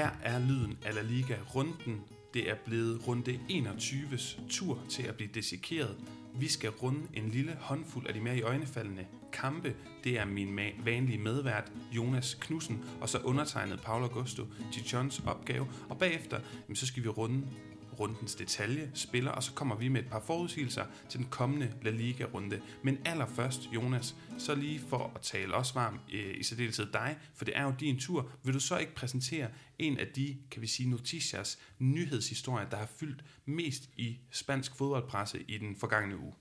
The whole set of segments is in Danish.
Her er lyden af La Liga-runden. Det er blevet runde 21's tur til at blive dissekeret. Vi skal runde en lille håndfuld af de mere i øjnefaldende kampe. Det er min vanlige medvært, Jonas Knudsen, og så undertegnet Paolo Augusto Chichons opgave. Og bagefter, jamen, så skal vi runde rundens detalje, spiller, og så kommer vi med et par forudsigelser til den kommende La Liga-runde. Men allerførst, Jonas, så lige for at tale os varm øh, i særdeleshed dig, for det er jo din tur, vil du så ikke præsentere en af de, kan vi sige, noticias nyhedshistorier, der har fyldt mest i spansk fodboldpresse i den forgangne uge?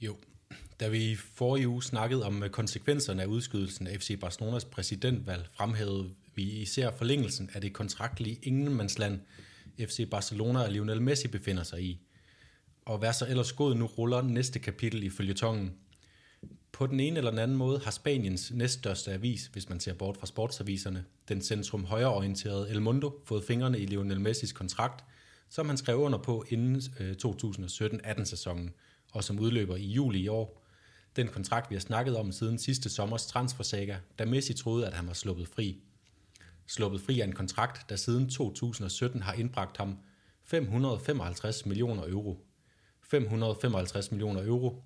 Jo, da vi i forrige uge snakkede om øh, konsekvenserne af udskydelsen af FC Barcelonas præsidentvalg, fremhævede vi især forlængelsen af det kontraktlige ingenmandsland, FC Barcelona og Lionel Messi befinder sig i. Og hvad så ellers god nu ruller næste kapitel i følgetongen. På den ene eller den anden måde har Spaniens næststørste avis, hvis man ser bort fra sportsaviserne, den centrum højreorienterede El Mundo, fået fingrene i Lionel Messis kontrakt, som han skrev under på inden øh, 2017-18 sæsonen, og som udløber i juli i år. Den kontrakt, vi har snakket om siden sidste sommers transfersaga, da Messi troede, at han var sluppet fri sluppet fri af en kontrakt, der siden 2017 har indbragt ham 555 millioner euro. 555 millioner euro.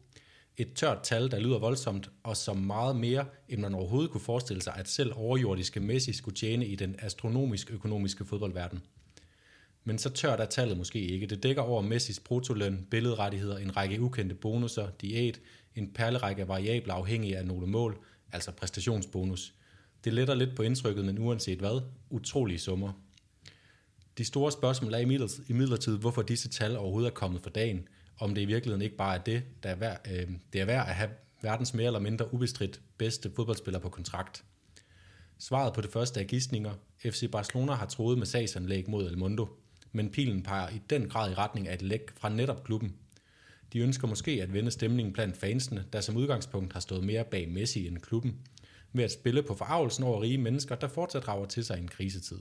Et tørt tal, der lyder voldsomt, og som meget mere, end man overhovedet kunne forestille sig, at selv overjordiske Messi skulle tjene i den astronomisk-økonomiske fodboldverden. Men så tørt er tallet måske ikke. Det dækker over Messis brutoløn, billedrettigheder, en række ukendte bonusser, diæt, en perlerække af variabler afhængige af nogle mål, altså præstationsbonus – det letter lidt på indtrykket, men uanset hvad, utrolige summer. De store spørgsmål er imidlertid, hvorfor disse tal overhovedet er kommet for dagen, om det i virkeligheden ikke bare er det, der er værd, øh, det er værd at have verdens mere eller mindre ubestridt bedste fodboldspiller på kontrakt. Svaret på det første er gissninger. FC Barcelona har troet med sagsanlæg mod El Mundo, men pilen peger i den grad i retning af et læk fra netop klubben. De ønsker måske at vende stemningen blandt fansene, der som udgangspunkt har stået mere bag Messi end klubben, ved at spille på forarvelsen over rige mennesker, der fortsat rager til sig i en krisetid.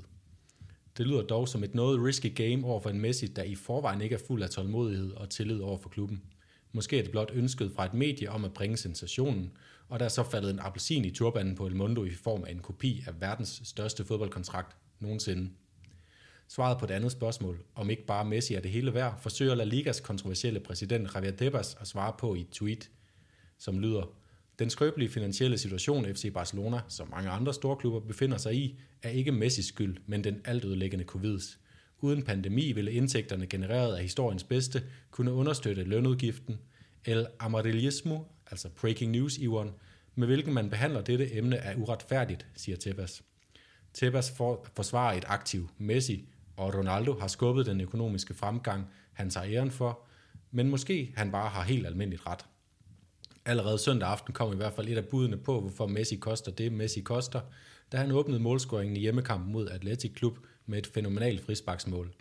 Det lyder dog som et noget risky game over for en Messi, der i forvejen ikke er fuld af tålmodighed og tillid over for klubben. Måske er det blot ønsket fra et medie om at bringe sensationen, og der er så faldet en appelsin i turbanen på El Mundo i form af en kopi af verdens største fodboldkontrakt nogensinde. Svaret på det andet spørgsmål, om ikke bare Messi er det hele værd, forsøger La Ligas kontroversielle præsident Javier Tebas at svare på i et tweet, som lyder – den skrøbelige finansielle situation FC Barcelona, som mange andre store klubber befinder sig i, er ikke Messis skyld, men den altødelæggende covids. Uden pandemi ville indtægterne genereret af historiens bedste kunne understøtte lønudgiften, el amarillismo, altså breaking news i med hvilken man behandler dette emne er uretfærdigt, siger Tebas. Tebas for, forsvarer et aktiv Messi, og Ronaldo har skubbet den økonomiske fremgang, han tager æren for, men måske han bare har helt almindeligt ret. Allerede søndag aften kom i hvert fald et af budene på, hvorfor Messi koster det, Messi koster, da han åbnede målscoringen i hjemmekampen mod Atletic Klub med et fænomenalt frisbaksmål.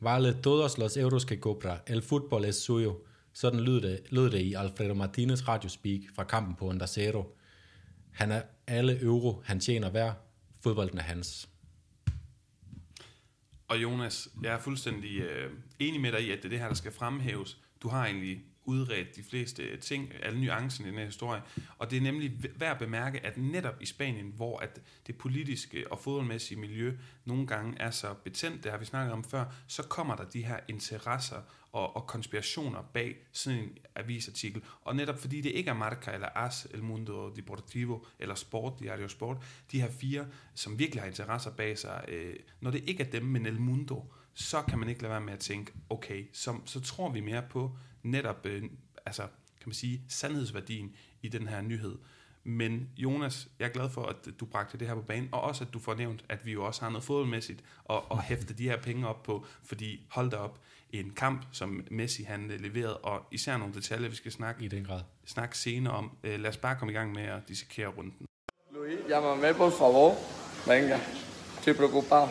Vale todos los euros que cobra, el fútbol es suyo. Sådan lød det, lød det i Alfredo Martinez radiospeak fra kampen på Andacero. Han er alle euro, han tjener hver. Fodbolden er hans. Og Jonas, jeg er fuldstændig øh, enig med dig i, at det er det her, der skal fremhæves. Du har egentlig udredt de fleste ting, alle nuancerne i den her historie. Og det er nemlig værd at bemærke, at netop i Spanien, hvor at det politiske og fodboldmæssige miljø nogle gange er så betændt, det har vi snakket om før, så kommer der de her interesser og, og konspirationer bag sådan en avisartikel. Og netop fordi det ikke er Marca eller As, El Mundo Deportivo eller Sport, Diario Sport, de her fire, som virkelig har interesser bag sig, øh, når det ikke er dem, men El Mundo, så kan man ikke lade være med at tænke, okay, så, så tror vi mere på netop, øh, altså, kan man sige, sandhedsværdien i den her nyhed. Men Jonas, jeg er glad for, at du bragte det her på banen, og også at du får nævnt, at vi jo også har noget fodboldmæssigt at, at hæfte de her penge op på, fordi hold da op, en kamp, som Messi han leverede, og især nogle detaljer, vi skal snakke, I den grad. snakke senere om. Øh, lad os bare komme i gang med at dissekere runden. Luis, llámame por favor. Venga, estoy preocupado.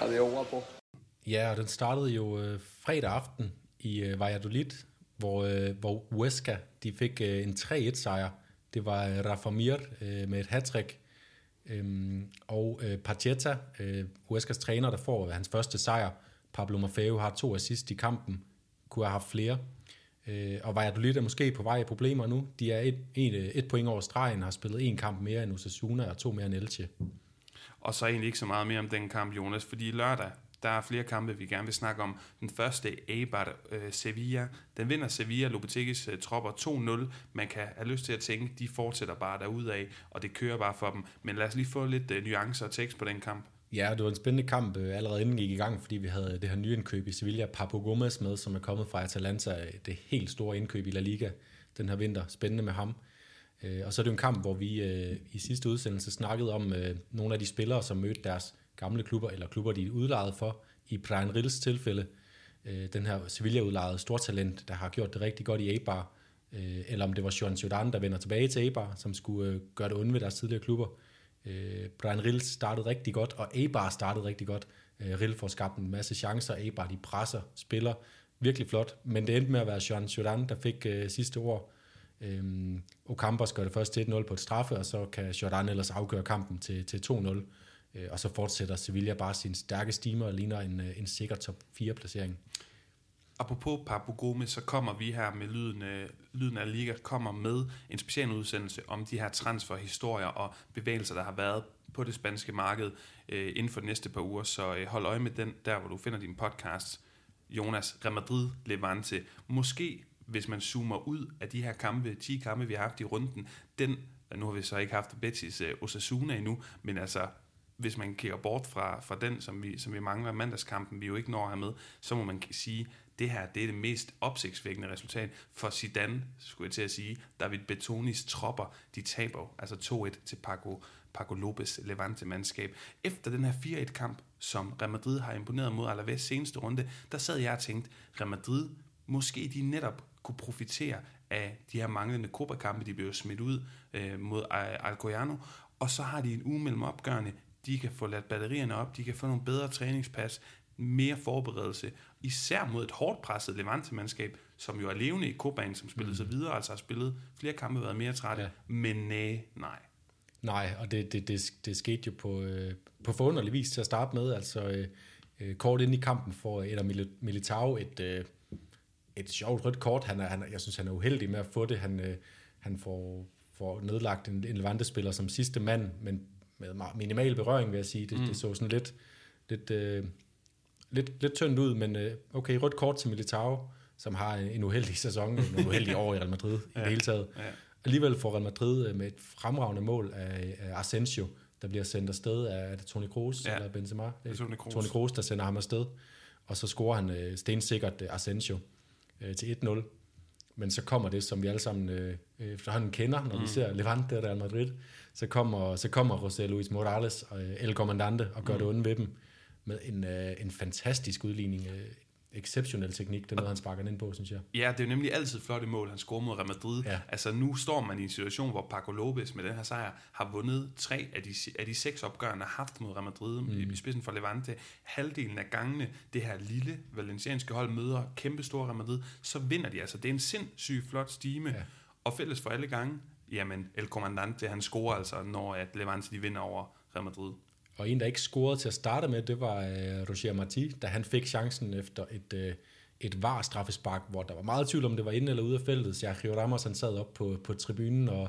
Adiós, guapo. Ja, og den startede jo øh, fredag aften i øh, Valladolid, hvor, øh, hvor Huesca de fik øh, en 3-1 sejr. Det var øh, Rafa Mir øh, med et hattrick, øhm, og øh, Pacheta, øh, Huescas træner, der får hans første sejr. Pablo Maffeo har to assist i kampen, kunne have haft flere. Øh, og Valladolid er måske på vej i problemer nu. De er et, et, øh, et point over stregen, har spillet en kamp mere end Osasuna og to mere end Elche. Og så egentlig ikke så meget mere om den kamp, Jonas, fordi lørdag, der er flere kampe, vi gerne vil snakke om. Den første, Eibar øh, Sevilla. Den vinder Sevilla, Lopetegis øh, tropper 2-0. Man kan have lyst til at tænke, de fortsætter bare derudad, og det kører bare for dem. Men lad os lige få lidt øh, nuancer og tekst på den kamp. Ja, det var en spændende kamp øh, allerede inden gik i gang, fordi vi havde det her nye indkøb i Sevilla, Papo Gomez med, som er kommet fra Atalanta, øh, det helt store indkøb i La Liga den her vinter. Spændende med ham. Øh, og så er det jo en kamp, hvor vi øh, i sidste udsendelse snakkede om øh, nogle af de spillere, som mødte deres gamle klubber, eller klubber, de er udlejet for. I Brian Rills tilfælde, øh, den her Sevilla-udlejede stortalent, der har gjort det rigtig godt i Eibar, øh, eller om det var Sean Jordan, der vender tilbage til Eibar, som skulle øh, gøre det ondt ved deres tidligere klubber. Øh, Brian Rills startede rigtig godt, og Eibar startede rigtig godt. Øh, Rill får skabt en masse chancer, Eibar de presser, spiller virkelig flot, men det endte med at være Jean Jordan, der fik øh, sidste ord. Øh, Ocampos gør det først til 1-0 på et straffe, og så kan Jordan ellers afgøre kampen til, til 2-0. Øh, og så fortsætter Sevilla bare sin stærke stimer og ligner en, øh, en sikker top 4 placering apropos Papu Gomez, så kommer vi her med lyden øh, lyden af Liga, kommer med en specialudsendelse om de her transferhistorier og bevægelser, der har været på det spanske marked øh, inden for de næste par uger. Så øh, hold øje med den, der hvor du finder din podcast. Jonas, Real Madrid, Levante. Måske, hvis man zoomer ud af de her kampe, 10 kampe, vi har haft i runden, den, nu har vi så ikke haft Betis øh, Osasuna endnu, men altså hvis man kigger bort fra, fra den, som vi, som vi mangler mandagskampen, vi jo ikke når at have med, så må man sige, det her det er det mest opsigtsvækkende resultat for Zidane, skulle jeg til at sige. David Betonis tropper, de taber altså 2-1 til Paco, Paco Lopez Levante-mandskab. Efter den her 4-1-kamp, som Real Madrid har imponeret mod Alaves seneste runde, der sad jeg og tænkte, Real Madrid, måske de netop kunne profitere af de her manglende Copa-kampe, de blev smidt ud øh, mod Alcoyano, og så har de en uge mellem opgørende, de kan få ladt batterierne op, de kan få nogle bedre træningspas, mere forberedelse, især mod et hårdt presset Levante-mandskab, som jo er levende i Koban, som spillede mm. sig videre, altså har spillet flere kampe, været mere trætte, ja. men nej, nej. Nej, og det, det, det, det skete jo på, øh, på forunderlig vis til at starte med, altså øh, øh kort ind i kampen for Eder Militao et, øh, et sjovt rødt kort, han er, han, jeg synes, han er uheldig med at få det, han, øh, han får, får nedlagt en, en Levante-spiller som sidste mand, men med minimal berøring, vil jeg sige, det, mm. det så sådan lidt, lidt øh, lidt, lidt tyndt ud, men øh, okay, rødt kort til Militao, som har en uheldig sæson, en uheldig år i Real Madrid ja. i det hele taget. Ja. Alligevel får Real Madrid øh, med et fremragende mål af, af Asensio, der bliver sendt afsted af er det Toni Kroos ja. eller Benzema? Det er Toni Kroos. Toni Kroos, der sender ham afsted. Og så scorer han øh, stensikkert øh, Asensio øh, til 1-0. Men så kommer det, som vi alle sammen øh, efterhånden kender, når mm. vi ser Levante og Real Madrid. Så kommer, så kommer José Luis Morales og øh, El Comandante og gør mm. det onde ved dem med en, øh, en fantastisk udligning. Øh, exceptionel teknik, er noget, han sparker ind på, synes jeg. Ja, det er jo nemlig altid flotte mål, han scorer mod Real Madrid. Ja. Altså nu står man i en situation, hvor Paco Lopez med den her sejr har vundet tre af de, af de seks opgør, han har haft mod Real Madrid mm. i spidsen for Levante. Halvdelen af gangene, det her lille valencianske hold møder kæmpe store Real Madrid, så vinder de altså. Det er en sindssygt flot stime. Ja. Og fælles for alle gange, jamen El Comandante, han scorer altså, når at Levante de vinder over Real Madrid. Og en, der ikke scorede til at starte med, det var uh, Roger Marti, da han fik chancen efter et, uh, et var straffespark, hvor der var meget tvivl om, det var inde eller ude af feltet. Sergio Ramos, han sad op på, på tribunen og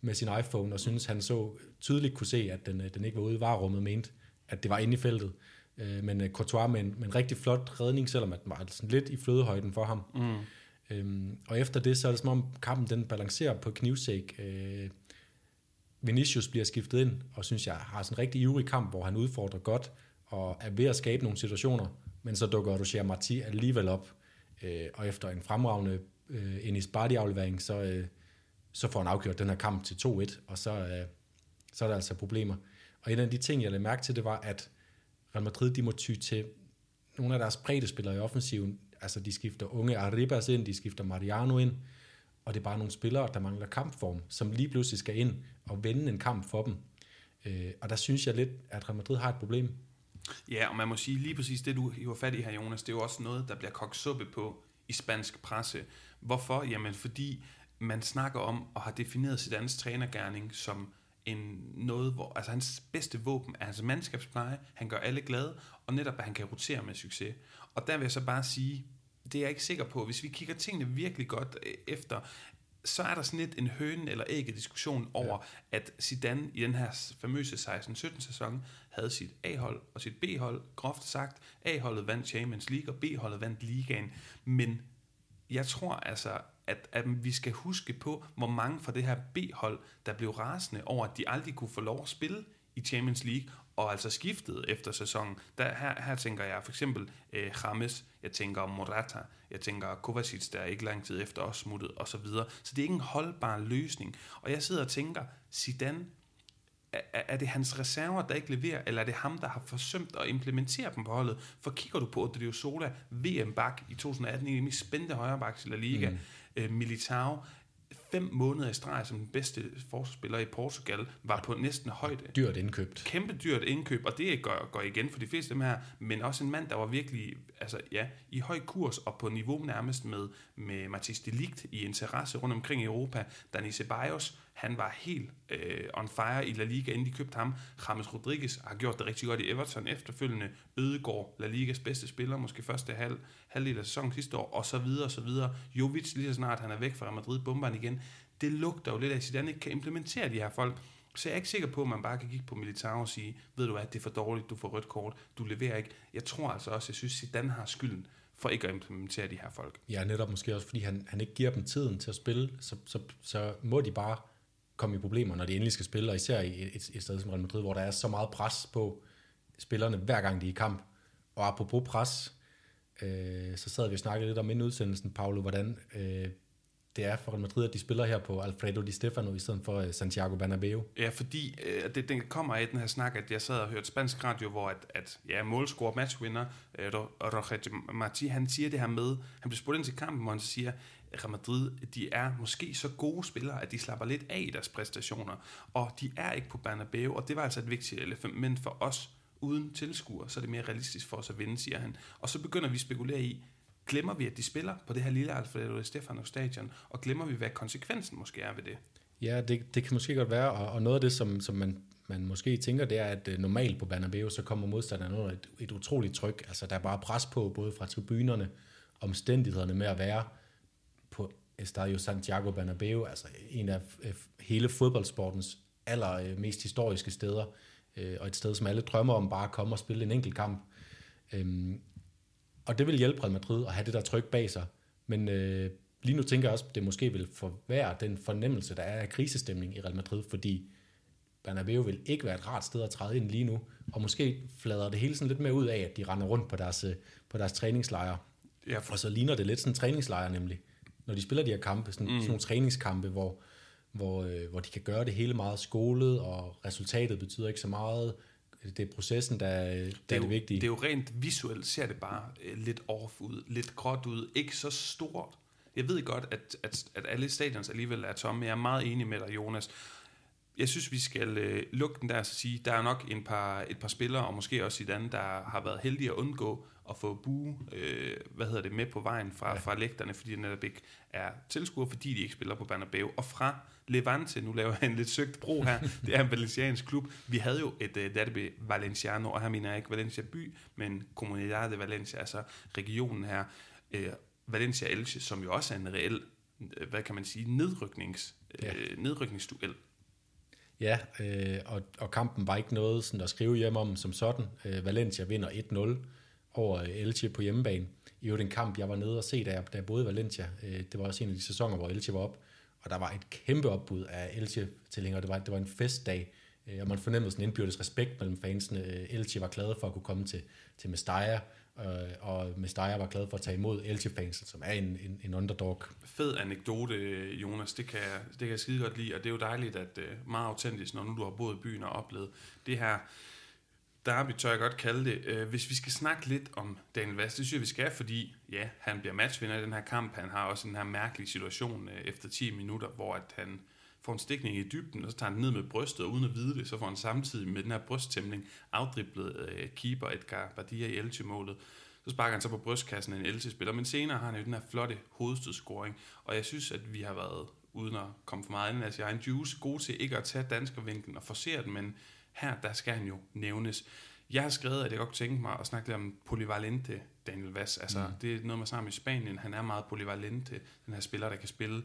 med sin iPhone, og synes han så tydeligt kunne se, at den, øh, den ikke var ude i varerummet, mente, at det var inde i feltet. Uh, men uh, Courtois med en, med en rigtig flot redning, selvom at den var sådan lidt i flødehøjden for ham. Mm. Øhm, og efter det, så er det som om kampen den balancerer på knivsæk. Øh, Vinicius bliver skiftet ind, og synes jeg har sådan en rigtig ivrig kamp, hvor han udfordrer godt, og er ved at skabe nogle situationer, men så dukker Roger Marti alligevel op, øh, og efter en fremragende øh, Enis Bardi-aflevering, så, øh, så får han afgjort den her kamp til 2-1, og så, øh, så er der altså problemer. Og en af de ting, jeg lagde mærke til, det var, at Real Madrid, de må ty til nogle af deres bredde spillere i offensiven, altså de skifter unge Arribas ind, de skifter Mariano ind, og det er bare nogle spillere, der mangler kampform, som lige pludselig skal ind og vende en kamp for dem. Øh, og der synes jeg lidt, at Real Madrid har et problem. Ja, og man må sige lige præcis det, du var fat i her, Jonas, det er jo også noget, der bliver kogt suppe på i spansk presse. Hvorfor? Jamen fordi man snakker om og har defineret sit andet trænergærning som en noget, hvor altså hans bedste våben er hans mandskabspleje, han gør alle glade, og netop at han kan rotere med succes. Og der vil jeg så bare sige, det er jeg ikke sikker på. Hvis vi kigger tingene virkelig godt øh, efter, så er der sådan lidt en høne eller ægget diskussion over, ja. at Zidane i den her famøse 16-17 sæson havde sit A-hold og sit B-hold, groft sagt. A-holdet vandt Champions League, og B-holdet vandt ligaen. Men jeg tror altså, at, at vi skal huske på, hvor mange fra det her B-hold, der blev rasende over, at de aldrig kunne få lov at spille i Champions League, og altså skiftede efter sæsonen. Der, her, her tænker jeg for eksempel øh, James, jeg tænker Morata, jeg tænker Kovacic, der er ikke lang tid efter også smuttet, og så videre. Så det er ikke en holdbar løsning. Og jeg sidder og tænker, Zidane, er, er det hans reserver, der ikke leverer, eller er det ham, der har forsømt at implementere dem på holdet? For kigger du på Odrio Sola, VM-bak i 2018, en af de mest spændte højrebaks i La Liga, mm øh, Militao, fem måneder i streg som den bedste forsvarsspiller i Portugal, var på næsten højde. Dyrt indkøbt. Kæmpe dyrt indkøb, og det går, går igen for de fleste af dem her, men også en mand, der var virkelig altså, ja, i høj kurs og på niveau nærmest med, med Mathis Delict i interesse rundt omkring i Europa. Dani Ceballos, han var helt øh, on fire i La Liga, inden de købte ham. James Rodriguez har gjort det rigtig godt i Everton efterfølgende. Ødegård, La Ligas bedste spiller, måske første halv, halvdel af sæsonen sidste år, og så videre, og så videre. Jovic, lige så snart han er væk fra Madrid, bomber han igen. Det lugter jo lidt af, at Zidane ikke kan implementere de her folk. Så jeg er ikke sikker på, at man bare kan kigge på Militao og sige, ved du hvad, det er for dårligt, du får rødt kort, du leverer ikke. Jeg tror altså også, jeg synes, Zidane har skylden for ikke at implementere de her folk. Ja, netop måske også, fordi han, han ikke giver dem tiden til at spille, så, så, så må de bare komme i problemer, når de endelig skal spille, og især i et, et, sted som Real Madrid, hvor der er så meget pres på spillerne, hver gang de er i kamp. Og apropos pres, øh, så sad vi og snakkede lidt om inden udsendelsen, Paolo, hvordan øh, det er for Real Madrid, at de spiller her på Alfredo Di Stefano i stedet for øh, Santiago Bernabeu. Ja, fordi øh, det, den kommer af den her snak, at jeg sad og hørte spansk radio, hvor at, at ja, målscorer, matchwinner, øh, Roger Marti, han siger det her med, han bliver spurgt ind til kampen, hvor han siger, Real Madrid, de er måske så gode spillere, at de slapper lidt af i deres præstationer, og de er ikke på Bernabeu, og det var altså et vigtigt element for os, uden tilskuer, så er det mere realistisk for os at vinde, siger han. Og så begynder vi at spekulere i, glemmer vi, at de spiller på det her lille Alfredo Stefano stadion, og glemmer vi, hvad konsekvensen måske er ved det? Ja, det, det kan måske godt være, og, og noget af det, som, som man, man måske tænker, det er, at øh, normalt på Bernabeu, så kommer modstanderne under et, et utroligt tryk. Altså, der er bare pres på, både fra tribunerne, omstændighederne med at være på Estadio Santiago Bernabeu, altså en af hele fodboldsportens allermest uh, historiske steder, uh, og et sted, som alle drømmer om bare at komme og spille en enkelt kamp. Um, og det vil hjælpe Real Madrid at have det der tryk bag sig. Men øh, lige nu tænker jeg også, at det måske vil forvære den fornemmelse, der er af krisestemning i Real Madrid, fordi Bernabeu vil ikke være et rart sted at træde ind lige nu, og måske flader det hele sådan lidt mere ud af, at de render rundt på deres, øh, på deres træningslejre. Ja, for... Og så ligner det lidt sådan en træningslejr nemlig, når de spiller de her kampe, sådan, mm. sådan nogle træningskampe, hvor, hvor, øh, hvor de kan gøre det hele meget skolet, og resultatet betyder ikke så meget, det er processen, der, der det er, er det vigtige. Det er jo rent visuelt, ser det bare øh, lidt off ud, lidt gråt ud, ikke så stort. Jeg ved godt, at, at, at alle stadions alligevel er tomme. Jeg er meget enig med dig, Jonas. Jeg synes, vi skal øh, lukke den der og sige, der er nok en par, et par spillere, og måske også i den, der har været heldige at undgå at få bue, øh, hvad hedder det, med på vejen fra, ja. fra lægterne, fordi de netop ikke er tilskuere, fordi de ikke spiller på Bernabeu, og fra Levante, nu laver jeg en lidt søgt bro her, det er en valenciansk klub. Vi havde jo et uh, derby Valenciano, og her mener jeg ikke Valencia by, men Comunidad de Valencia, altså regionen her. Uh, Valencia Elche, som jo også er en reel, uh, hvad kan man sige, nedryknings, ja. uh, nedrykningsduel. Ja, øh, og, og kampen var ikke noget sådan at skrive hjem om som sådan. Øh, Valencia vinder 1-0 over øh, Elche på hjemmebane. I øvrigt en kamp, jeg var nede og se, da jeg, da jeg boede i Valencia. Øh, det var også en af de sæsoner, hvor Elche var op og der var et kæmpe opbud af Elche-tilhængere. Det var, det var en festdag, øh, og man fornemmede sådan en indbyrdes respekt mellem fansene. Øh, Elche var glade for at kunne komme til, til Mestalla, øh, og Mestaya var glad for at tage imod Elche-fansen, som er en, en, en underdog. Fed anekdote, Jonas. Det kan, det kan jeg skide godt lide, og det er jo dejligt, at øh, meget autentisk, når nu du har boet i byen og oplevet det her derby, tør jeg godt kalde det. Øh, hvis vi skal snakke lidt om Daniel Vaz, det synes jeg, vi skal, fordi ja, han bliver matchvinder i den her kamp. Han har også den her mærkelige situation øh, efter 10 minutter, hvor at han får en stikning i dybden, og så tager han ned med brystet, og uden at vide det, så får han samtidig med den her brysttæmning afdriblet øh, keeper Edgar Badia i Elche-målet. Så sparker han så på brystkassen af en Elche-spiller, men senere har han jo den her flotte hovedstødscoring, og jeg synes, at vi har været, uden at komme for meget ind, altså jeg har en juice, god til ikke at tage danskervinklen og forsere den, men her, der skal han jo nævnes. Jeg har skrevet, at jeg godt kunne tænke mig at snakke lidt om polyvalente Daniel Vass. Altså, mm. det er noget med sammen i Spanien. Han er meget polyvalente, den her spiller, der kan spille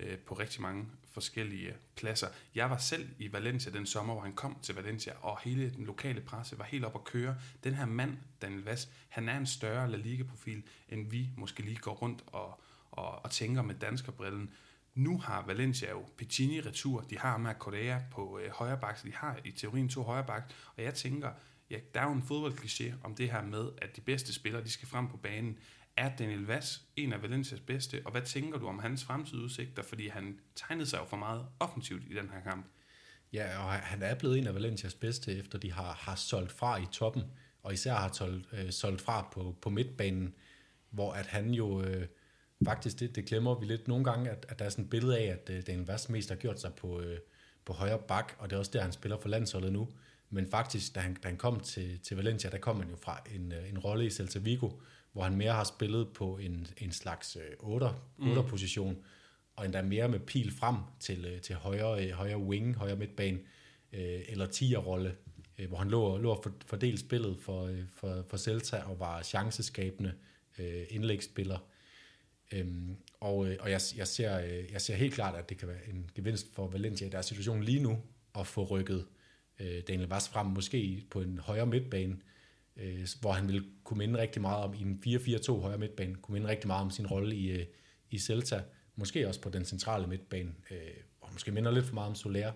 øh, på rigtig mange forskellige pladser. Jeg var selv i Valencia den sommer, hvor han kom til Valencia, og hele den lokale presse var helt op at køre. Den her mand, Daniel Vaz, han er en større La Liga-profil, end vi måske lige går rundt og, og, og tænker med danskerbrillen. Nu har Valencia jo Piccini retur, de har med Correa på øh, højre bak, så de har i teorien to højre bak, og jeg tænker, ja, der er jo en fodboldkliché om det her med, at de bedste spillere, de skal frem på banen. Er Daniel Vass en af Valencias bedste, og hvad tænker du om hans fremtidsudsigter, fordi han tegnede sig jo for meget offensivt i den her kamp? Ja, og han er blevet en af Valencias bedste, efter de har, har solgt fra i toppen, og især har solgt, øh, solgt fra på, på midtbanen, hvor at han jo... Øh, faktisk, det, det glemmer vi lidt nogle gange, at, at der er sådan et billede af, at øh, Daniel Vass mest har gjort sig på, øh, på højre bak, og det er også der, han spiller for landsholdet nu. Men faktisk, da han, da han kom til, til Valencia, der kom han jo fra en, øh, en rolle i Celta Vigo, hvor han mere har spillet på en, en slags øh, 8, 8 position, og endda mere med pil frem til, øh, til højre, øh, højre wing, højre midtbane, øh, eller 10'er rolle, øh, hvor han lå, lå og fordelt spillet for, øh, for, for Celta og var chanceskabende øh, indlægsspiller. Øhm, og øh, og jeg, jeg, ser, øh, jeg ser helt klart, at det kan være en gevinst for Valencia i deres situation lige nu, at få rykket øh, Daniel Vaz frem, måske på en højere midtbane, øh, hvor han ville kunne minde rigtig meget om, i en 4-4-2 højre midtbane, kunne minde rigtig meget om sin rolle i, øh, i Celta, måske også på den centrale midtbane, øh, og måske minder lidt for meget om Soler,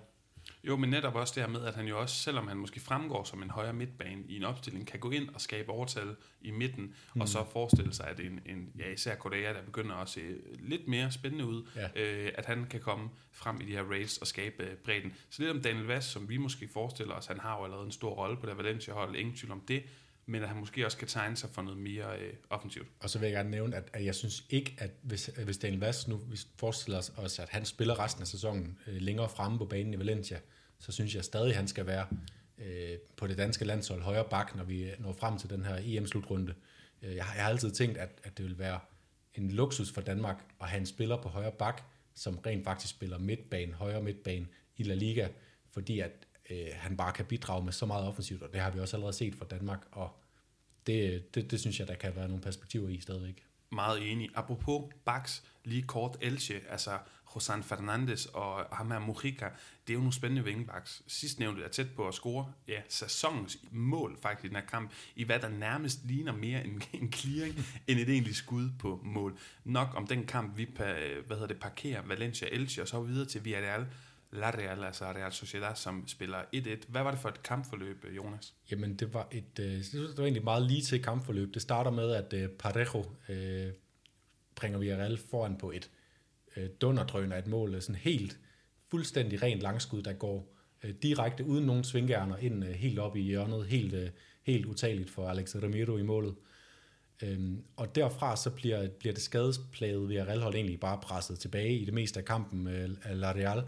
jo, men netop også det her med, at han jo også, selvom han måske fremgår som en højere midtbane i en opstilling, kan gå ind og skabe overtal i midten, mm. og så forestille sig, at en, en ja, især Kodea, der begynder at se lidt mere spændende ud, ja. øh, at han kan komme frem i de her rails og skabe øh, bredden. Så lidt om Daniel Vass, som vi måske forestiller os, han har jo allerede en stor rolle på det Valencia-hold, ingen tvivl om det, men at han måske også kan tegne sig for noget mere øh, offensivt. Og så vil jeg gerne nævne, at, at jeg synes ikke, at hvis, hvis Daniel Vass nu vi forestiller os, at han spiller resten af sæsonen øh, længere fremme på banen i Valencia, så synes jeg stadig, at han skal være øh, på det danske landshold højre bak, når vi når frem til den her EM-slutrunde. Øh, jeg, har, jeg har altid tænkt, at, at det vil være en luksus for Danmark at have en spiller på højre bak, som rent faktisk spiller midtbane, højre midtbane i La Liga, fordi at øh, han bare kan bidrage med så meget offensivt, og det har vi også allerede set fra Danmark, og det, det, det synes jeg, der kan være nogle perspektiver i stadigvæk. Meget enig. Apropos Bax, lige kort Elche, altså Josan Fernandes og ham her Mujica, det er jo nogle spændende vingebaks. Sidst nævnte er tæt på at score ja, sæsonens mål faktisk i den her kamp, i hvad der nærmest ligner mere en, en clearing, end et egentligt skud på mål. Nok om den kamp, vi hvad hedder det, parkerer Valencia Elche, og så videre til Villarreal, La Real, altså Real Sociedad, som spiller 1-1. Hvad var det for et kampforløb, øh, Jonas? Jamen, det var et øh, det var egentlig meget lige til kampforløb. Det starter med, at øh, Parejo øh, bringer Villarreal foran på et øh, dunderdrøn af et mål, øh, sådan helt fuldstændig rent langskud, der går øh, direkte uden nogen svingærner ind øh, helt op i hjørnet, helt, øh, helt utageligt for Alex Ramiro i målet. Øhm, og derfra så bliver, bliver det skadesplaget ved Real hold egentlig bare presset tilbage i det meste af kampen øh, af La Real,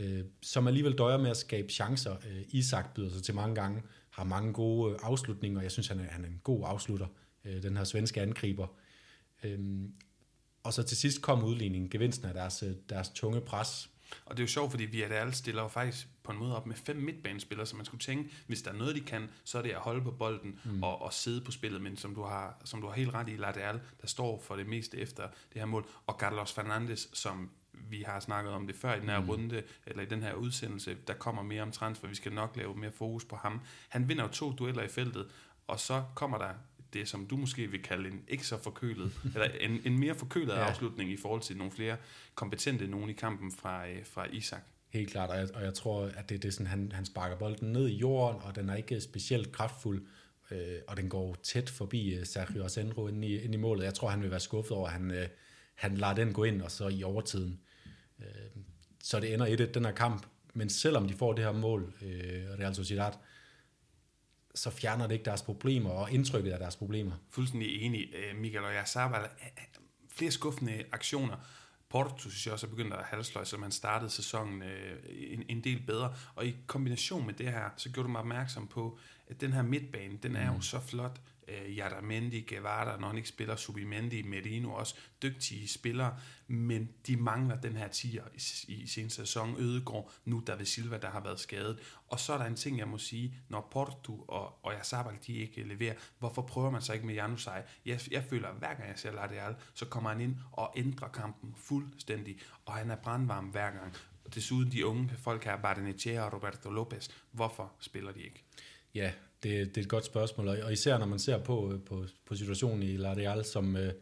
øh, som alligevel døjer med at skabe chancer. Øh, Isak byder sig til mange gange, har mange gode øh, afslutninger, jeg synes han er, han er en god afslutter, øh, den her svenske angriber. Øhm, og så til sidst kom udligningen, gevinsten af deres, øh, deres tunge pres. Og det er jo sjovt, fordi Villarreal stiller jo faktisk på en måde op med fem midtbanespillere, så man skulle tænke, hvis der er noget, de kan, så er det at holde på bolden mm. og, og sidde på spillet, men som du har, som du har helt ret i, Ladeal, der står for det meste efter det her mål, og Carlos Fernandes, som vi har snakket om det før i den her mm. runde, eller i den her udsendelse, der kommer mere om transfer, vi skal nok lave mere fokus på ham. Han vinder jo to dueller i feltet, og så kommer der det, som du måske vil kalde en ikke så forkølet, eller en, en mere forkølet ja. afslutning i forhold til nogle flere kompetente nogen i kampen fra, øh, fra Isak. Helt klart, og jeg, og jeg tror, at det, det er sådan, han, han sparker bolden ned i jorden, og den er ikke specielt kraftfuld, øh, og den går tæt forbi øh, Sergio Asenro ind i, ind i målet. Jeg tror, han vil være skuffet over, at han, øh, han lader den gå ind, og så i overtiden. Øh, så det ender i det, den her kamp. Men selvom de får det her mål, øh, Real Sociedad, så fjerner det ikke deres problemer og indtrykket af deres problemer. Fuldstændig enig, øh, Michael og jeg. Så flere skuffende aktioner. Porto synes jeg også er begyndt at halsløje, så man startede sæsonen øh, en, en del bedre. Og i kombination med det her, så gjorde du mig opmærksom på at den her midtbane, den er mm. jo så flot øh, Jaramendi, Guevara, når han ikke spiller, Subimendi, Merino også, dygtige spillere, men de mangler den her tier i, i sin sæson. Ødegård, nu David Silva, der har været skadet. Og så er der en ting, jeg må sige, når Porto og, og Sabal, de ikke leverer, hvorfor prøver man så ikke med Janusaj? Jeg, jeg føler, at hver gang jeg ser Ladeal, så kommer han ind og ændrer kampen fuldstændig, og han er brandvarm hver gang. Desuden de unge folk her, Bardenechea og Roberto Lopez, hvorfor spiller de ikke? Ja, det, det er et godt spørgsmål, og især når man ser på, øh, på, på situationen i La Real, som, øh,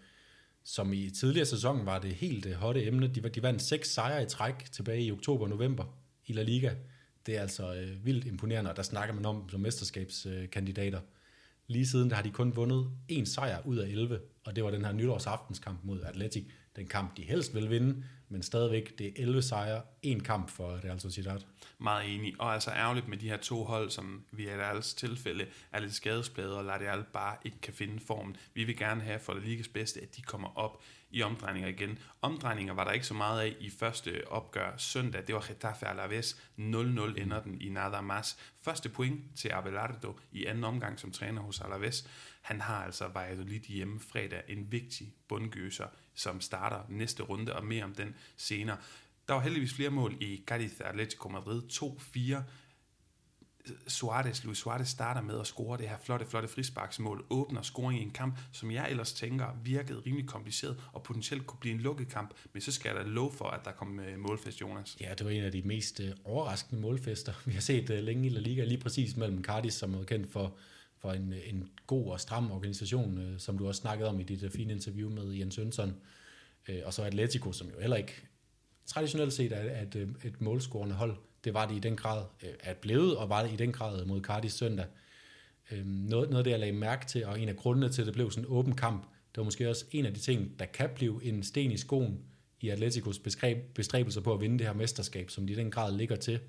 som i tidligere sæson var det helt øh, hotte emne. De, de vandt seks sejre i træk tilbage i oktober og november i La Liga. Det er altså øh, vildt imponerende, og der snakker man om som mesterskabskandidater. Lige siden der har de kun vundet en sejr ud af 11, og det var den her nytårsaftenskamp mod Atletic. Den kamp, de helst vil vinde, men stadigvæk, det er 11 sejre, en kamp for Real Sociedad. Meget enig, og altså ærgerligt med de her to hold, som vi i Reals tilfælde er lidt skadesplade, og Real bare ikke kan finde formen. Vi vil gerne have for det ligas bedste, at de kommer op i omdrejninger igen. Omdrejninger var der ikke så meget af i første opgør søndag. Det var Getafe Alaves. 0-0 ender den i Nada Mas. Første point til Abelardo i anden omgang som træner hos Alaves. Han har altså Valladolid hjemme fredag. En vigtig bundgøser, som starter næste runde, og mere om den senere. Der var heldigvis flere mål i Cádiz Atletico Madrid. 2-4. Suarez, Luis Suarez starter med at score det her flotte, flotte frisparksmål, åbner scoring i en kamp, som jeg ellers tænker virkede rimelig kompliceret, og potentielt kunne blive en lukket kamp, men så skal der lov for, at der kom øh, målfest, Jonas. Ja, det var en af de mest øh, overraskende målfester, vi har set øh, længe i La Liga, lige præcis mellem Cardis, som er kendt for, for en, en god og stram organisation, øh, som du også snakkede om i dit øh, fine interview med Jens Ønsson, Øh, og så Atletico, som jo heller ikke traditionelt set er et, øh, et målscorende hold, det var det i den grad øh, at blevet, og var det i den grad mod Cardiff søndag. Øh, noget, noget af det, jeg lagde mærke til, og en af grundene til, at det blev sådan en åben kamp, det var måske også en af de ting, der kan blive en sten i skoen i Atleticos bestræbelser på at vinde det her mesterskab, som de i den grad ligger til.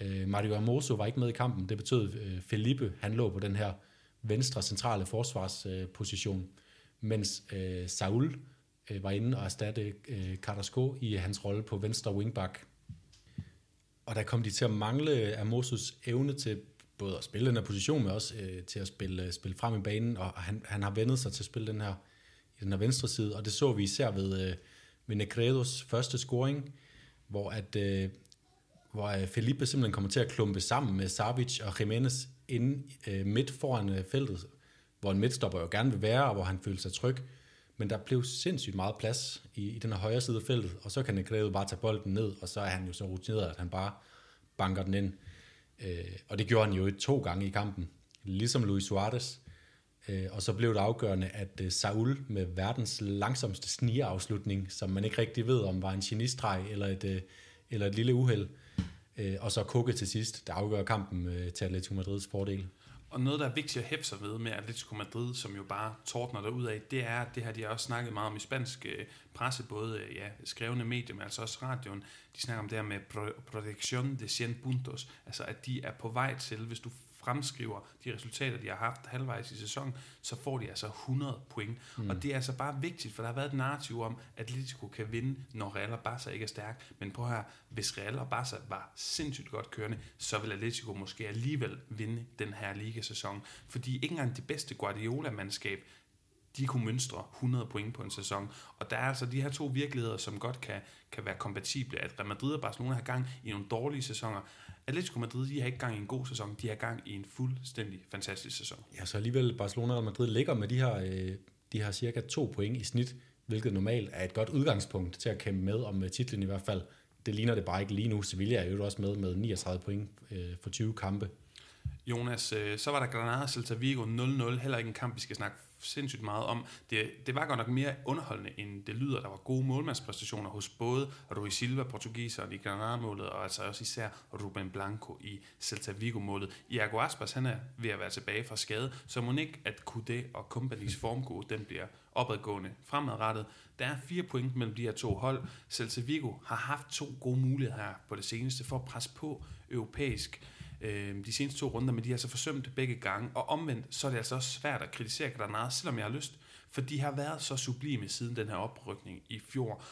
Øh, Mario Amoso var ikke med i kampen. Det betød, øh, Felipe han lå på den her venstre centrale forsvarsposition, mens øh, Saul øh, var inde og erstatte øh, Carrasco i hans rolle på venstre wingback. Og der kom de til at mangle Amosos evne til både at spille den her position, men også øh, til at spille, spille frem i banen, og han, han har vendet sig til at spille den her, i den her venstre side, og det så vi især ved, øh, ved Negredos første scoring, hvor at øh, hvor øh, Felipe simpelthen kommer til at klumpe sammen med Savic og Jimenez inde øh, midt foran øh, feltet, hvor en midtstopper jo gerne vil være, og hvor han føler sig tryg. Men der blev sindssygt meget plads i, i den her højre side af feltet, og så kan Negredo bare tage bolden ned, og så er han jo så rutineret, at han bare banker den ind. Øh, og det gjorde han jo to gange i kampen, ligesom Luis Suarez. Øh, og så blev det afgørende, at øh, Saul med verdens langsomste snigeafslutning, som man ikke rigtig ved, om var en genistreg eller et, øh, eller et lille uheld, øh, Øh, og så Kukke til sidst, der afgør kampen øh, til Atletico Madrids fordel. Og noget, der er vigtigt at hæppe sig ved med Atletico Madrid, som jo bare tordner der ud af, det er, at det her, de også snakket meget om i spansk øh, presse, både øh, ja, skrevne medier, men altså også radioen. De snakker om det her med protection de 100 puntos, altså at de er på vej til, hvis du fremskriver de resultater, de har haft halvvejs i sæsonen, så får de altså 100 point. Mm. Og det er altså bare vigtigt, for der har været et narrativ om, at Atletico kan vinde, når Real og Barca ikke er stærk. Men på her, hvis Real og Barca var sindssygt godt kørende, så vil Atletico måske alligevel vinde den her ligasæson. Fordi ikke engang det bedste Guardiola-mandskab de kunne mønstre 100 point på en sæson. Og der er altså de her to virkeligheder, som godt kan, kan være kompatible. At Real Madrid og Barcelona har gang i nogle dårlige sæsoner. Atletico Madrid, de har ikke gang i en god sæson, de har gang i en fuldstændig fantastisk sæson. Ja, så alligevel Barcelona og Madrid ligger med de her, øh, de her cirka to point i snit, hvilket normalt er et godt udgangspunkt til at kæmpe med om øh, titlen i hvert fald. Det ligner det bare ikke lige nu. Sevilla er jo også med med 39 point øh, for 20 kampe. Jonas, øh, så var der Granada Celta Vigo 0-0, heller ikke en kamp, vi skal snakke sindssygt meget om. Det, det var godt nok mere underholdende, end det lyder. Der var gode målmandspræstationer hos både Rui Silva, portugiseren i Granada-målet, og altså også især Ruben Blanco i Celta Vigo-målet. Iago Aspas, han er ved at være tilbage fra skade, så må ikke, at Kudé og Company's formgode, den bliver opadgående fremadrettet. Der er fire point mellem de her to hold. Celta Vigo har haft to gode muligheder her på det seneste for at presse på europæisk øh, de seneste to runder, men de har så forsømt begge gange, og omvendt, så er det altså også svært at kritisere Granada, selvom jeg har lyst, for de har været så sublime siden den her oprykning i fjor,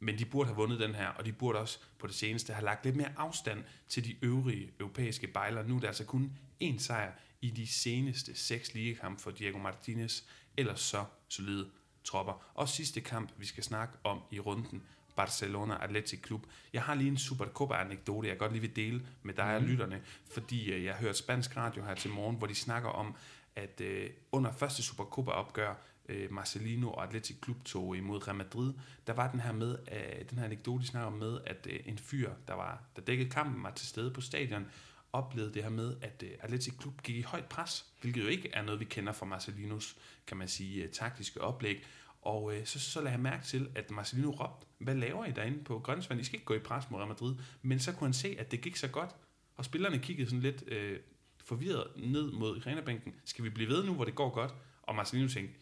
men de burde have vundet den her, og de burde også på det seneste have lagt lidt mere afstand til de øvrige europæiske bejler. Nu er der altså kun én sejr i de seneste seks ligekampe for Diego Martinez, ellers så solide tropper. Og sidste kamp, vi skal snakke om i runden, Barcelona Athletic Club. Jeg har lige en Supercopa-anekdote, jeg godt lige vil dele med dig og Mhm. lytterne, fordi øh, jeg hørte spansk radio her til morgen, hvor de snakker om, at øh, under første Supercopa-opgør, øh, Marcelino og Athletic Club tog imod Real Madrid, der var den her med, øh, den her anekdote, de snakker om med, at øh, en fyr, der var der dækkede kampen, var til stede på stadion, oplevede det her med, at øh, Athletic Club gik i højt pres, hvilket jo ikke er noget, vi kender fra Marcelinos, kan man sige, øh, taktiske oplæg. Og øh, så, så lagde jeg mærke til, at Marcelino råbte, hvad laver I derinde på Grønnsvand? I skal ikke gå i pres mod Real Madrid. Men så kunne han se, at det gik så godt, og spillerne kiggede sådan lidt øh, forvirret ned mod trænerbænken. Skal vi blive ved nu, hvor det går godt? Og Marcelino tænkte,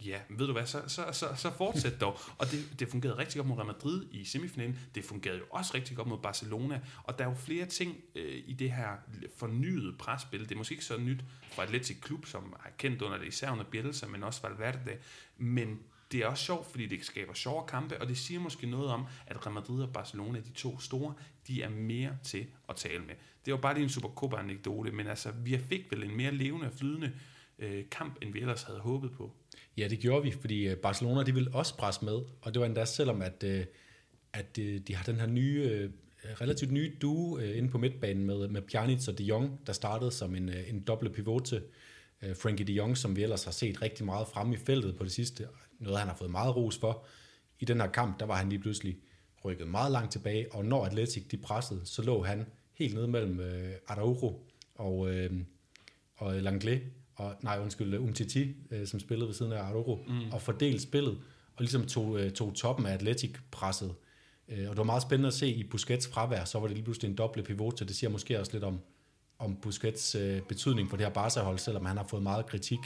ja, ved du hvad, så, så, så, så fortsæt dog. Og det, det fungerede rigtig godt mod Real Madrid i semifinalen. Det fungerede jo også rigtig godt mod Barcelona. Og der er jo flere ting øh, i det her fornyede presspil. Det er måske ikke så nyt for Atletic Klub, som er kendt under det især under Bielsa, men også Valverde. Men det er også sjovt, fordi det skaber sjove kampe, og det siger måske noget om, at Real Madrid og Barcelona, de to store, de er mere til at tale med. Det var bare lige en Supercopa-anekdote, men altså, vi fik vel en mere levende og flydende øh, kamp, end vi ellers havde håbet på. Ja, det gjorde vi, fordi øh, Barcelona de ville også presse med, og det var endda selvom, at, øh, at øh, de har den her nye, øh, relativt nye duo øh, inde på midtbanen med, med Pjanic og de Jong, der startede som en, øh, en doble pivot til øh, Frankie de Jong, som vi ellers har set rigtig meget frem i feltet på det sidste. Noget, han har fået meget ros for. I den her kamp, der var han lige pludselig rykket meget langt tilbage, og når Atletic de pressede, så lå han helt nede mellem øh, Araujo og, øh, og Langlais, og, nej undskyld, Umtiti, øh, som spillede ved siden af Araujo, mm. og fordelte spillet, og ligesom tog, øh, tog toppen af Atletic-presset. Øh, og det var meget spændende at se i Busquets fravær, så var det lige pludselig en doble pivot, så det siger måske også lidt om, om Busquets øh, betydning for det her Barca-hold, selvom han har fået meget kritik.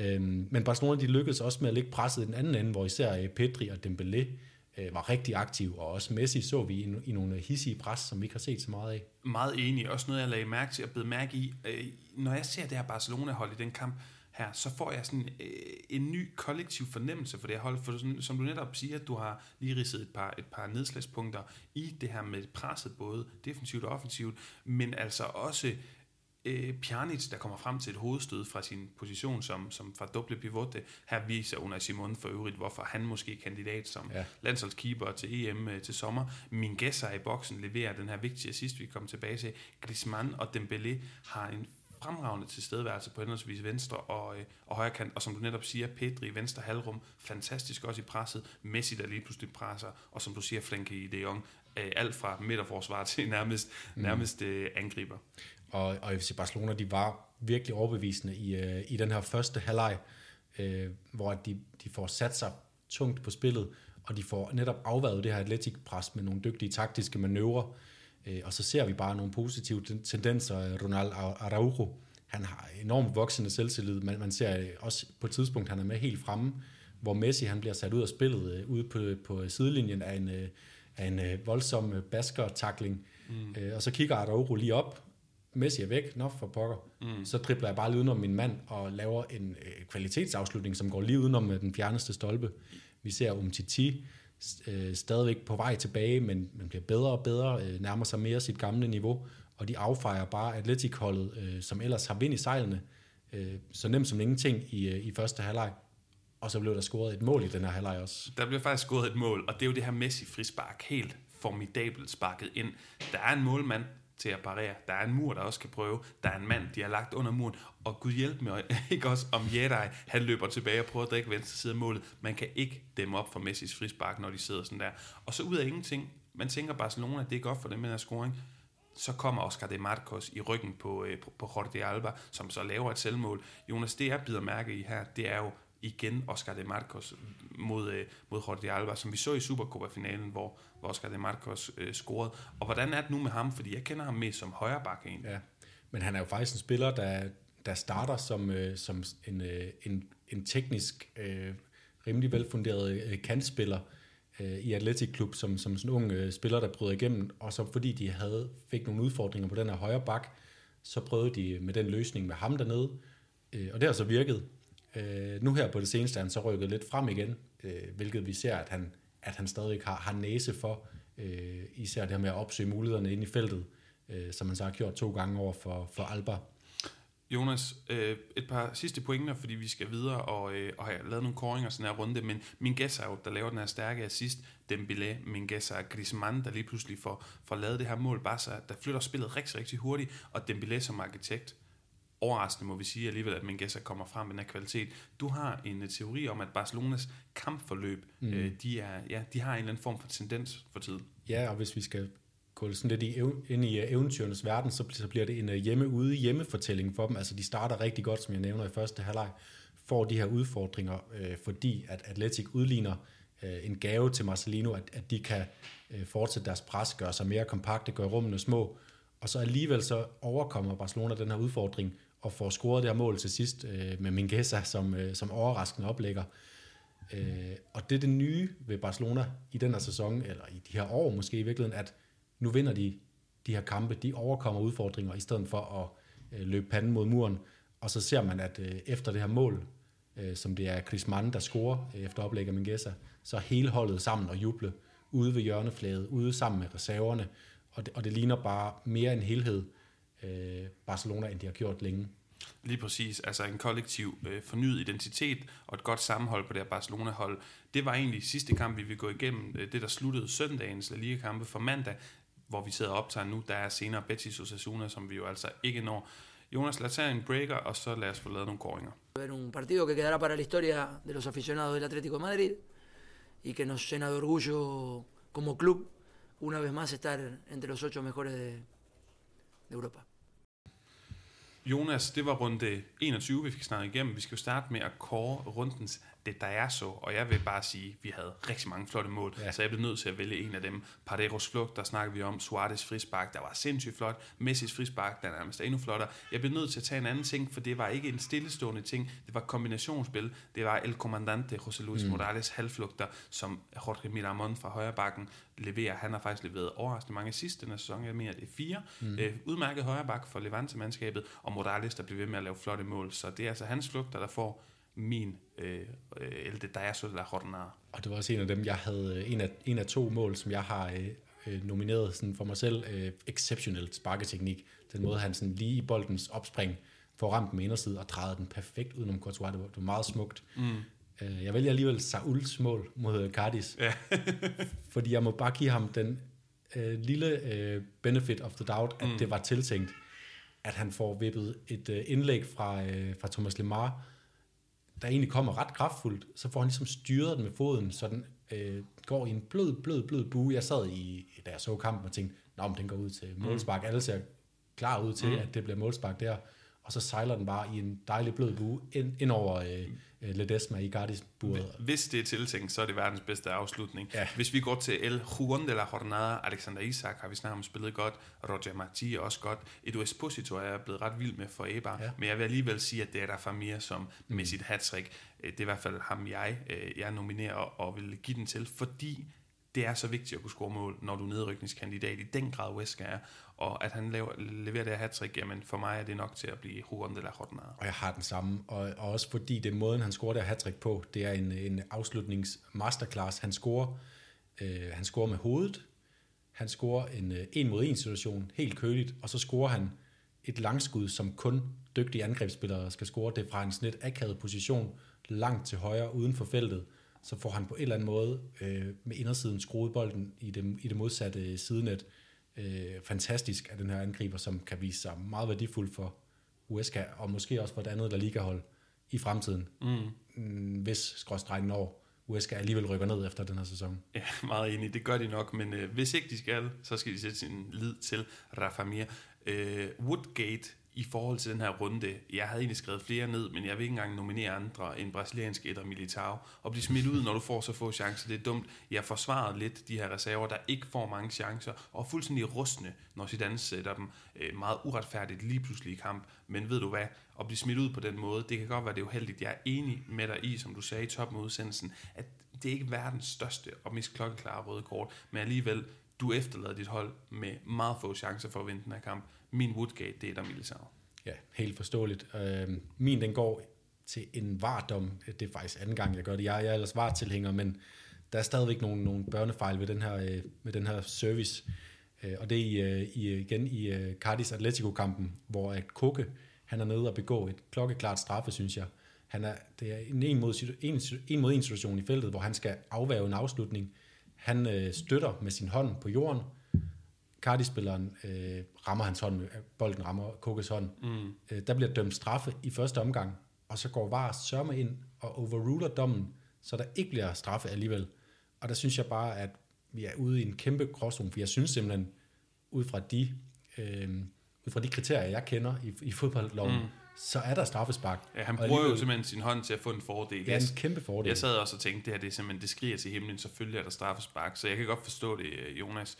Øhm, men Barcelona de lykkedes også med at lægge presset i den anden ende, hvor især øh, Pedri og Dembélé øh, var rigtig aktive, og også Messi så vi i, i nogle hissige pres, som vi ikke har set så meget af. Meget enig. Også noget, jeg lagde mærke til og blev mærke i. Øh, når jeg ser det her Barcelona-hold i den kamp her, så får jeg sådan øh, en ny kollektiv fornemmelse for det her hold. For sådan, som du netop siger, du har lige ridset et par, et par nedslagspunkter i det her med presset, både defensivt og offensivt, men altså også øh, Pjanic, der kommer frem til et hovedstød fra sin position som, som fra doble pivote. Her viser Unai Simon for øvrigt, hvorfor han måske er kandidat som ja. landsholdskeeper til EM øh, til sommer. Min gæsser i boksen leverer den her vigtige assist, vi kommer tilbage til. Griezmann og Dembélé har en fremragende tilstedeværelse på henholdsvis venstre og, øh, og højre kant, og som du netop siger, Pedri i venstre halvrum, fantastisk også i presset, Messi der lige pludselig presser, og som du siger, Frenkie de Jong, øh, alt fra midterforsvar til nærmest, mm. nærmest øh, angriber. Og, og FC Barcelona, de var virkelig overbevisende i, øh, i den her første halvleg, øh, hvor de, de får sat sig tungt på spillet, og de får netop afværet det her atletik-pres med nogle dygtige taktiske manøvrer. Øh, og så ser vi bare nogle positive ten- tendenser. Ronald Araujo, han har enormt voksende selvtillid. Man, man ser øh, også på et tidspunkt, han er med helt fremme, hvor Messi han bliver sat ud af spillet øh, ude på, på sidelinjen af en, øh, af en øh, voldsom øh, basker-takling. Mm. Øh, og så kigger Araujo lige op, Messi er væk, nå for pokker. Mm. Så dribler jeg bare lige udenom min mand og laver en øh, kvalitetsafslutning, som går lige udenom den fjerneste stolpe. Vi ser Umtiti øh, stadigvæk på vej tilbage, men, men bliver bedre og bedre, øh, nærmer sig mere sit gamle niveau, og de affejer bare Atletic-holdet, øh, som ellers har vind i sejlene, øh, så nemt som ingenting i, øh, i første halvleg. Og så blev der scoret et mål i den her halvleg også. Der bliver faktisk scoret et mål, og det er jo det her Messi-frispark, helt formidabelt sparket ind. Der er en målmand til at parere, der er en mur, der også kan prøve, der er en mand, de har lagt under muren, og Gud hjælp mig, ikke også om Jedi, han løber tilbage og prøver at drikke venstre side af målet. Man kan ikke dæmme op for Messis frispark, når de sidder sådan der. Og så ud af ingenting, man tænker Barcelona, det er godt for dem med den her scoring, så kommer Oscar de Marcos i ryggen på, øh, på, på Jordi Alba, som så laver et selvmål. Jonas, det jeg bider mærke i her, det er jo igen Oscar de Marcos mod, øh, mod Jordi Alba, som vi så i Supercopa-finalen, hvor, hvor Oscar de Marcos øh, scorede. Og hvordan er det nu med ham? Fordi jeg kender ham mest som højre bakke egentlig. Ja, men han er jo faktisk en spiller, der, der starter som, øh, som en, øh, en, en teknisk øh, rimelig velfunderet øh, kantspiller øh, i Atletic Klub, som, som sådan en ung øh, spiller, der bryder igennem, og så fordi de havde fik nogle udfordringer på den her højre bak, så prøvede de med den løsning med ham dernede, øh, og det har så virket. Øh, nu her på det seneste er han så rykket lidt frem igen, øh, hvilket vi ser, at han, at han stadig har, har næse for, øh, især det her med at opsøge mulighederne inde i feltet, øh, som han så har gjort to gange over for, for Alba. Jonas, øh, et par sidste pointer, fordi vi skal videre og, øh, og have lavet nogle koringer sådan her runde, men Mingueza er jo, der laver den her stærke assist, Dembélé, Mingueza og Griezmann, der lige pludselig får, får lavet det her mål, bare så, der flytter spillet rigtig, rigtig hurtigt, og Dembélé som arkitekt, overraskende må vi sige alligevel, at Mingueza kommer frem med den her kvalitet. Du har en uh, teori om, at Barcelonas kampforløb, mm. øh, de, er, ja, de har en eller anden form for tendens for tiden. Ja, og hvis vi skal gå sådan lidt i, ind i øh, eventyrenes verden, så, så bliver det en øh, hjemme-ude-hjemme-fortælling for dem. Altså de starter rigtig godt, som jeg nævner i første halvleg, får de her udfordringer, øh, fordi at Atletic udligner øh, en gave til Marcelino, at, at de kan øh, fortsætte deres pres, gøre sig mere kompakte, gøre rummene små, og så alligevel så overkommer Barcelona den her udfordring, og får scoret det her mål til sidst øh, med Mingesa som, øh, som overraskende oplægger. Øh, og det er det nye ved Barcelona i den her sæson, eller i de her år måske i virkeligheden, at nu vinder de de her kampe, de overkommer udfordringer, i stedet for at øh, løbe panden mod muren. Og så ser man, at øh, efter det her mål, øh, som det er Chris Mann, der scorer øh, efter oplæg af Mingesa, så er hele holdet sammen og juble ude ved hjørneflaget, ude sammen med reserverne, og det, og det ligner bare mere en helhed øh, Barcelona, end de har gjort længe. Lige præcis, altså en kollektiv øh, fornyet identitet og et godt sammenhold på det her Barcelona-hold. Det var egentlig sidste kamp, vi vil gå igennem. Øh, det, der sluttede søndagens La Liga-kampe for mandag, hvor vi sidder og optager nu. Der er senere Betis Osasuna, som vi jo altså ikke når. Jonas, lad os tage en breaker, og så lad os få lavet nogle koringer. Ver un partido que quedará para la historia de los aficionados del Atlético de Madrid y que nos llena de orgullo como club una vez más estar entre los ocho mejores de Europa. Jonas, det var runde 21, vi fik snakket igennem. Vi skal jo starte med at kåre rundens det der er så, og jeg vil bare sige, at vi havde rigtig mange flotte mål, ja. så jeg blev nødt til at vælge en af dem. Pareros flugt, der snakker vi om, Suarez frispark, der var sindssygt flot, Messis frispark, der er nærmest endnu flottere. Jeg blev nødt til at tage en anden ting, for det var ikke en stillestående ting, det var kombinationsspil. Det var El Comandante José Luis mm. Morales halvflugter, som Jorge Miramon fra højre bakken leverer. Han har faktisk leveret overraskende mange sidste denne sæson, jeg mener, det er fire. Mm. Øh, udmærket højre bak for Levante-mandskabet, og Morales, der bliver ved med at lave flotte mål. Så det er altså hans flugter, der får min øh, El Dedazo de la Jornada. Og det var også en af dem, jeg havde, en af, en af to mål, som jeg har øh, øh, nomineret sådan for mig selv, øh, exceptionelt sparketeknik. Den måde, han sådan lige i boldens opspring får ramt den inderside og drejet den perfekt udenom Courtois. Det var, det var meget smukt. Mm. Øh, jeg vælger alligevel Sauls mål mod Cardis, ja. fordi jeg må bare give ham den øh, lille øh, benefit of the doubt, at mm. det var tiltænkt, at han får vippet et øh, indlæg fra, øh, fra Thomas Lemar, der egentlig kommer ret kraftfuldt, så får han ligesom styret den med foden, så den øh, går i en blød, blød, blød bue. Jeg sad i, da jeg så kampen og tænkte, Nå, men den går ud til målspark. Mm. Alle ser klar ud til, mm. at det bliver målspark der og så sejler den bare i en dejlig blød bue ind, ind over øh, øh Ledesma i Gardis-buret. Hvis det er tiltænkt, så er det verdens bedste afslutning. Ja. Hvis vi går til El Jugon de la Jornada, Alexander Isak har vi snart spillet godt, Roger Marti er også godt, Edu Esposito er blevet ret vild med for Eibar, ja. men jeg vil alligevel sige, at det er der Famir, som med mm. sit hattrick, øh, det er i hvert fald ham, jeg, øh, jeg nominerer og vil give den til, fordi det er så vigtigt at kunne score mål, når du er nedrykningskandidat i den grad Wesker er, og at han laver, leverer det her hat jamen for mig er det nok til at blive Juan de la Jornada. Og jeg har den samme, og, og også fordi det er måden, han scorer det her hat på, det er en, en afslutnings masterclass. Han scorer, øh, han scorer med hovedet, han scorer en øh, en mod en situation, helt køligt, og så scorer han et langskud, som kun dygtige angrebsspillere skal score. Det fra en snit akavet position, langt til højre, uden for feltet, så får han på en eller anden måde øh, med indersiden skruet bolden i det, i det modsatte sidenet. Øh, fantastisk af den her angriber, som kan vise sig meget værdifuld for Huesca, og måske også for et andet La Liga-hold i fremtiden, mm. hvis skråstregnen når Huesca alligevel rykker ned efter den her sæson. Ja, meget enig. Det gør de nok, men øh, hvis ikke de skal, så skal de sætte sin lid til Rafa Mir. Øh, Woodgate i forhold til den her runde. Jeg havde egentlig skrevet flere ned, men jeg vil ikke engang nominere andre end brasiliansk eller Militao. Og blive smidt ud, når du får så få chancer, det er dumt. Jeg forsvarer lidt de her reserver, der ikke får mange chancer, og fuldstændig rustne, når Zidane sætter dem øh, meget uretfærdigt lige pludselig i kamp. Men ved du hvad, at blive smidt ud på den måde, det kan godt være, det er uheldigt. Jeg er enig med dig i, som du sagde i toppen af udsendelsen, at det er ikke verdens største og mest klokkeklare røde kort, men alligevel, du efterlader dit hold med meget få chancer for at vinde den her kamp. Min Woodgate, det er der Militao. Ja, helt forståeligt. Øh, min, den går til en vardom. Det er faktisk anden gang, jeg gør det. Jeg, jeg er ellers vartilhænger, men der er stadigvæk nogle, nogle børnefejl ved den her, øh, med den her service. Øh, og det er i, øh, i, igen i øh, Cardis Atletico-kampen, hvor at Koke Han er nede og begå et klokkeklart straffe, synes jeg. Han er, det er en en mod, en, en mod en situation i feltet, hvor han skal afværge en afslutning. Han øh, støtter med sin hånd på jorden. Cardi-spilleren øh, rammer hans hånd, bolden rammer Kokes hånd. Mm. Øh, der bliver dømt straffe i første omgang, og så går VAR sørme ind og overruler dommen, så der ikke bliver straffe alligevel. Og der synes jeg bare, at vi er ude i en kæmpe gråzone, for jeg synes simpelthen, ud fra de, øh, ud fra de kriterier, jeg kender i, i fodboldloven, mm. så er der straffespark. Ja, han bruger jo simpelthen sin hånd til at få en fordel. Er en kæmpe fordel. Jeg sad også og tænkte, det her det er simpelthen, det skriger til himlen, selvfølgelig er der straffespark, så jeg kan godt forstå det, øh, Jonas.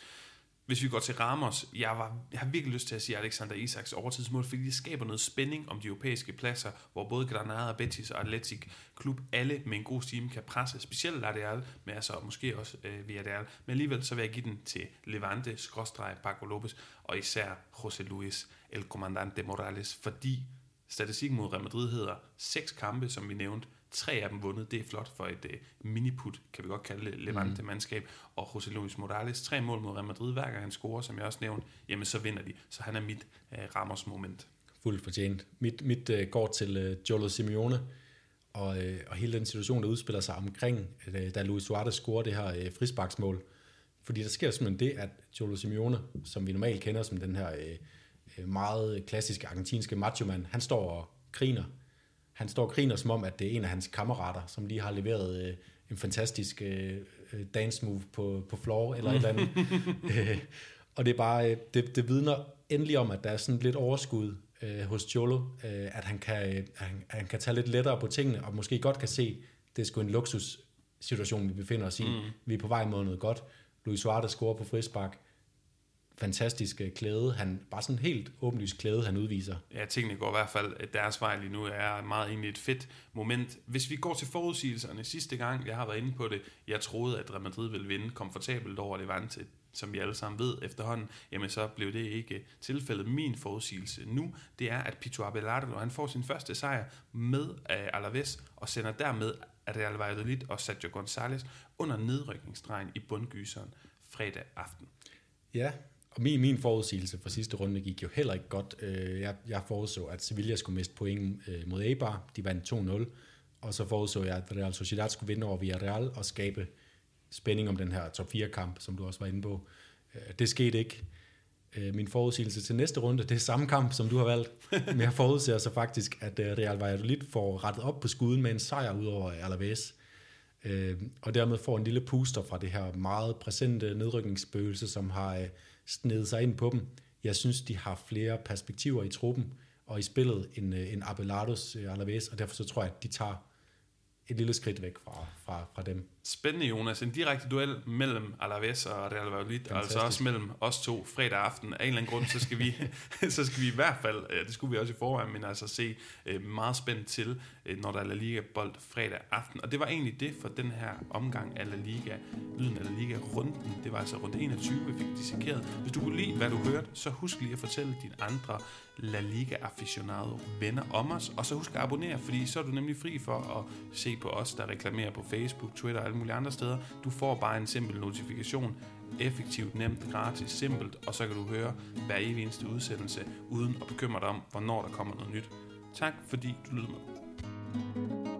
Hvis vi går til Ramos, jeg, var, jeg har virkelig lyst til at sige Alexander Isaks overtidsmål, fordi det skaber noget spænding om de europæiske pladser, hvor både Granada, Betis og Atletic Klub, alle med en god stime kan presse, specielt Ladeal, men altså måske også øh, Villarreal. Men alligevel så vil jeg give den til Levante, skråstreg, Paco Lopez, og især José Luis, El Comandante Morales, fordi statistikken mod Real Madrid hedder seks kampe, som vi nævnte, tre af dem vundet. Det er flot for et øh, miniput, kan vi godt kalde det, Levante-mandskab. Og José Luis Morales, tre mål mod Real Madrid, hver gang han scorer, som jeg også nævnte, jamen så vinder de. Så han er mit øh, Ramos-moment. fuldt fortjent. Mit, mit øh, går til øh, Jolo Simeone, og, øh, og hele den situation, der udspiller sig omkring, øh, da Luis Suarez scorer det her øh, frisparksmål. Fordi der sker simpelthen det, at Jolo Simeone, som vi normalt kender som den her øh, øh, meget klassiske argentinske macho-mand, han står og griner. Han står og griner som om, at det er en af hans kammerater, som lige har leveret øh, en fantastisk øh, øh, dance move på, på floor eller et eller andet. øh, og det er bare, øh, det, det vidner endelig om, at der er sådan lidt overskud øh, hos Cholo, øh, at han kan, øh, han, han kan tage lidt lettere på tingene, og måske godt kan se, det er sgu en luksus situation, vi befinder os i. Mm. Vi er på vej mod noget godt. Luis Suarez scorer på frispark. Fantastisk øh, klæde. Han, bare sådan helt åbenlyst klæde, han udviser. Ja, tingene går i hvert fald øh, deres vej lige nu, er meget egentlig et fedt moment. Hvis vi går til forudsigelserne sidste gang, jeg har været inde på det, jeg troede, at Real Madrid ville vinde komfortabelt over Levante, som vi alle sammen ved efterhånden, jamen så blev det ikke tilfældet. Min forudsigelse nu, det er, at Pito Abelardo, han får sin første sejr med uh, Alaves, og sender dermed Real Valladolid og Sergio González under nedrykningsstregen i bundgyseren fredag aften. Ja, og min, min forudsigelse for sidste runde gik jo heller ikke godt. Øh, jeg, jeg forudså, at Sevilla skulle miste point øh, mod Eibar. De vandt 2-0. Og så forudså jeg, at Real Sociedad skulle vinde over Villarreal og skabe spænding om den her top 4-kamp, som du også var inde på. Øh, det skete ikke. Min forudsigelse til næste runde, det er samme kamp, som du har valgt. Men jeg forudser så faktisk, at Real Valladolid får rettet op på skuden med en sejr ud over Alaves. Øh, og dermed får en lille puster fra det her meget præsente nedrykningsspøgelse, som har snede sig ind på dem. Jeg synes, de har flere perspektiver i truppen og i spillet end, øh, end Abelardos øh, Alaves, og derfor så tror jeg, at de tager et lille skridt væk fra, fra, fra dem. Spændende, Jonas. En direkte duel mellem Alaves og Real Valladolid, og altså også mellem os to fredag aften. Af en eller anden grund, så skal vi, så skal vi i hvert fald, det skulle vi også i forvejen, men altså se øh, meget spændt til, øh, når der er La Liga-bold fredag aften. Og det var egentlig det for den her omgang af La Liga, lyden af La Liga-runden. Det var altså runde 21, vi fik dissekeret. Hvis du kunne lide, hvad du hørte, så husk lige at fortælle dine andre La Liga aficionado venner om os, og så husk at abonnere, fordi så er du nemlig fri for at se på os, der reklamerer på Facebook, Twitter og alle mulige andre steder. Du får bare en simpel notifikation, effektivt, nemt, gratis, simpelt, og så kan du høre hver evig eneste udsendelse, uden at bekymre dig om, hvornår der kommer noget nyt. Tak fordi du lyttede med.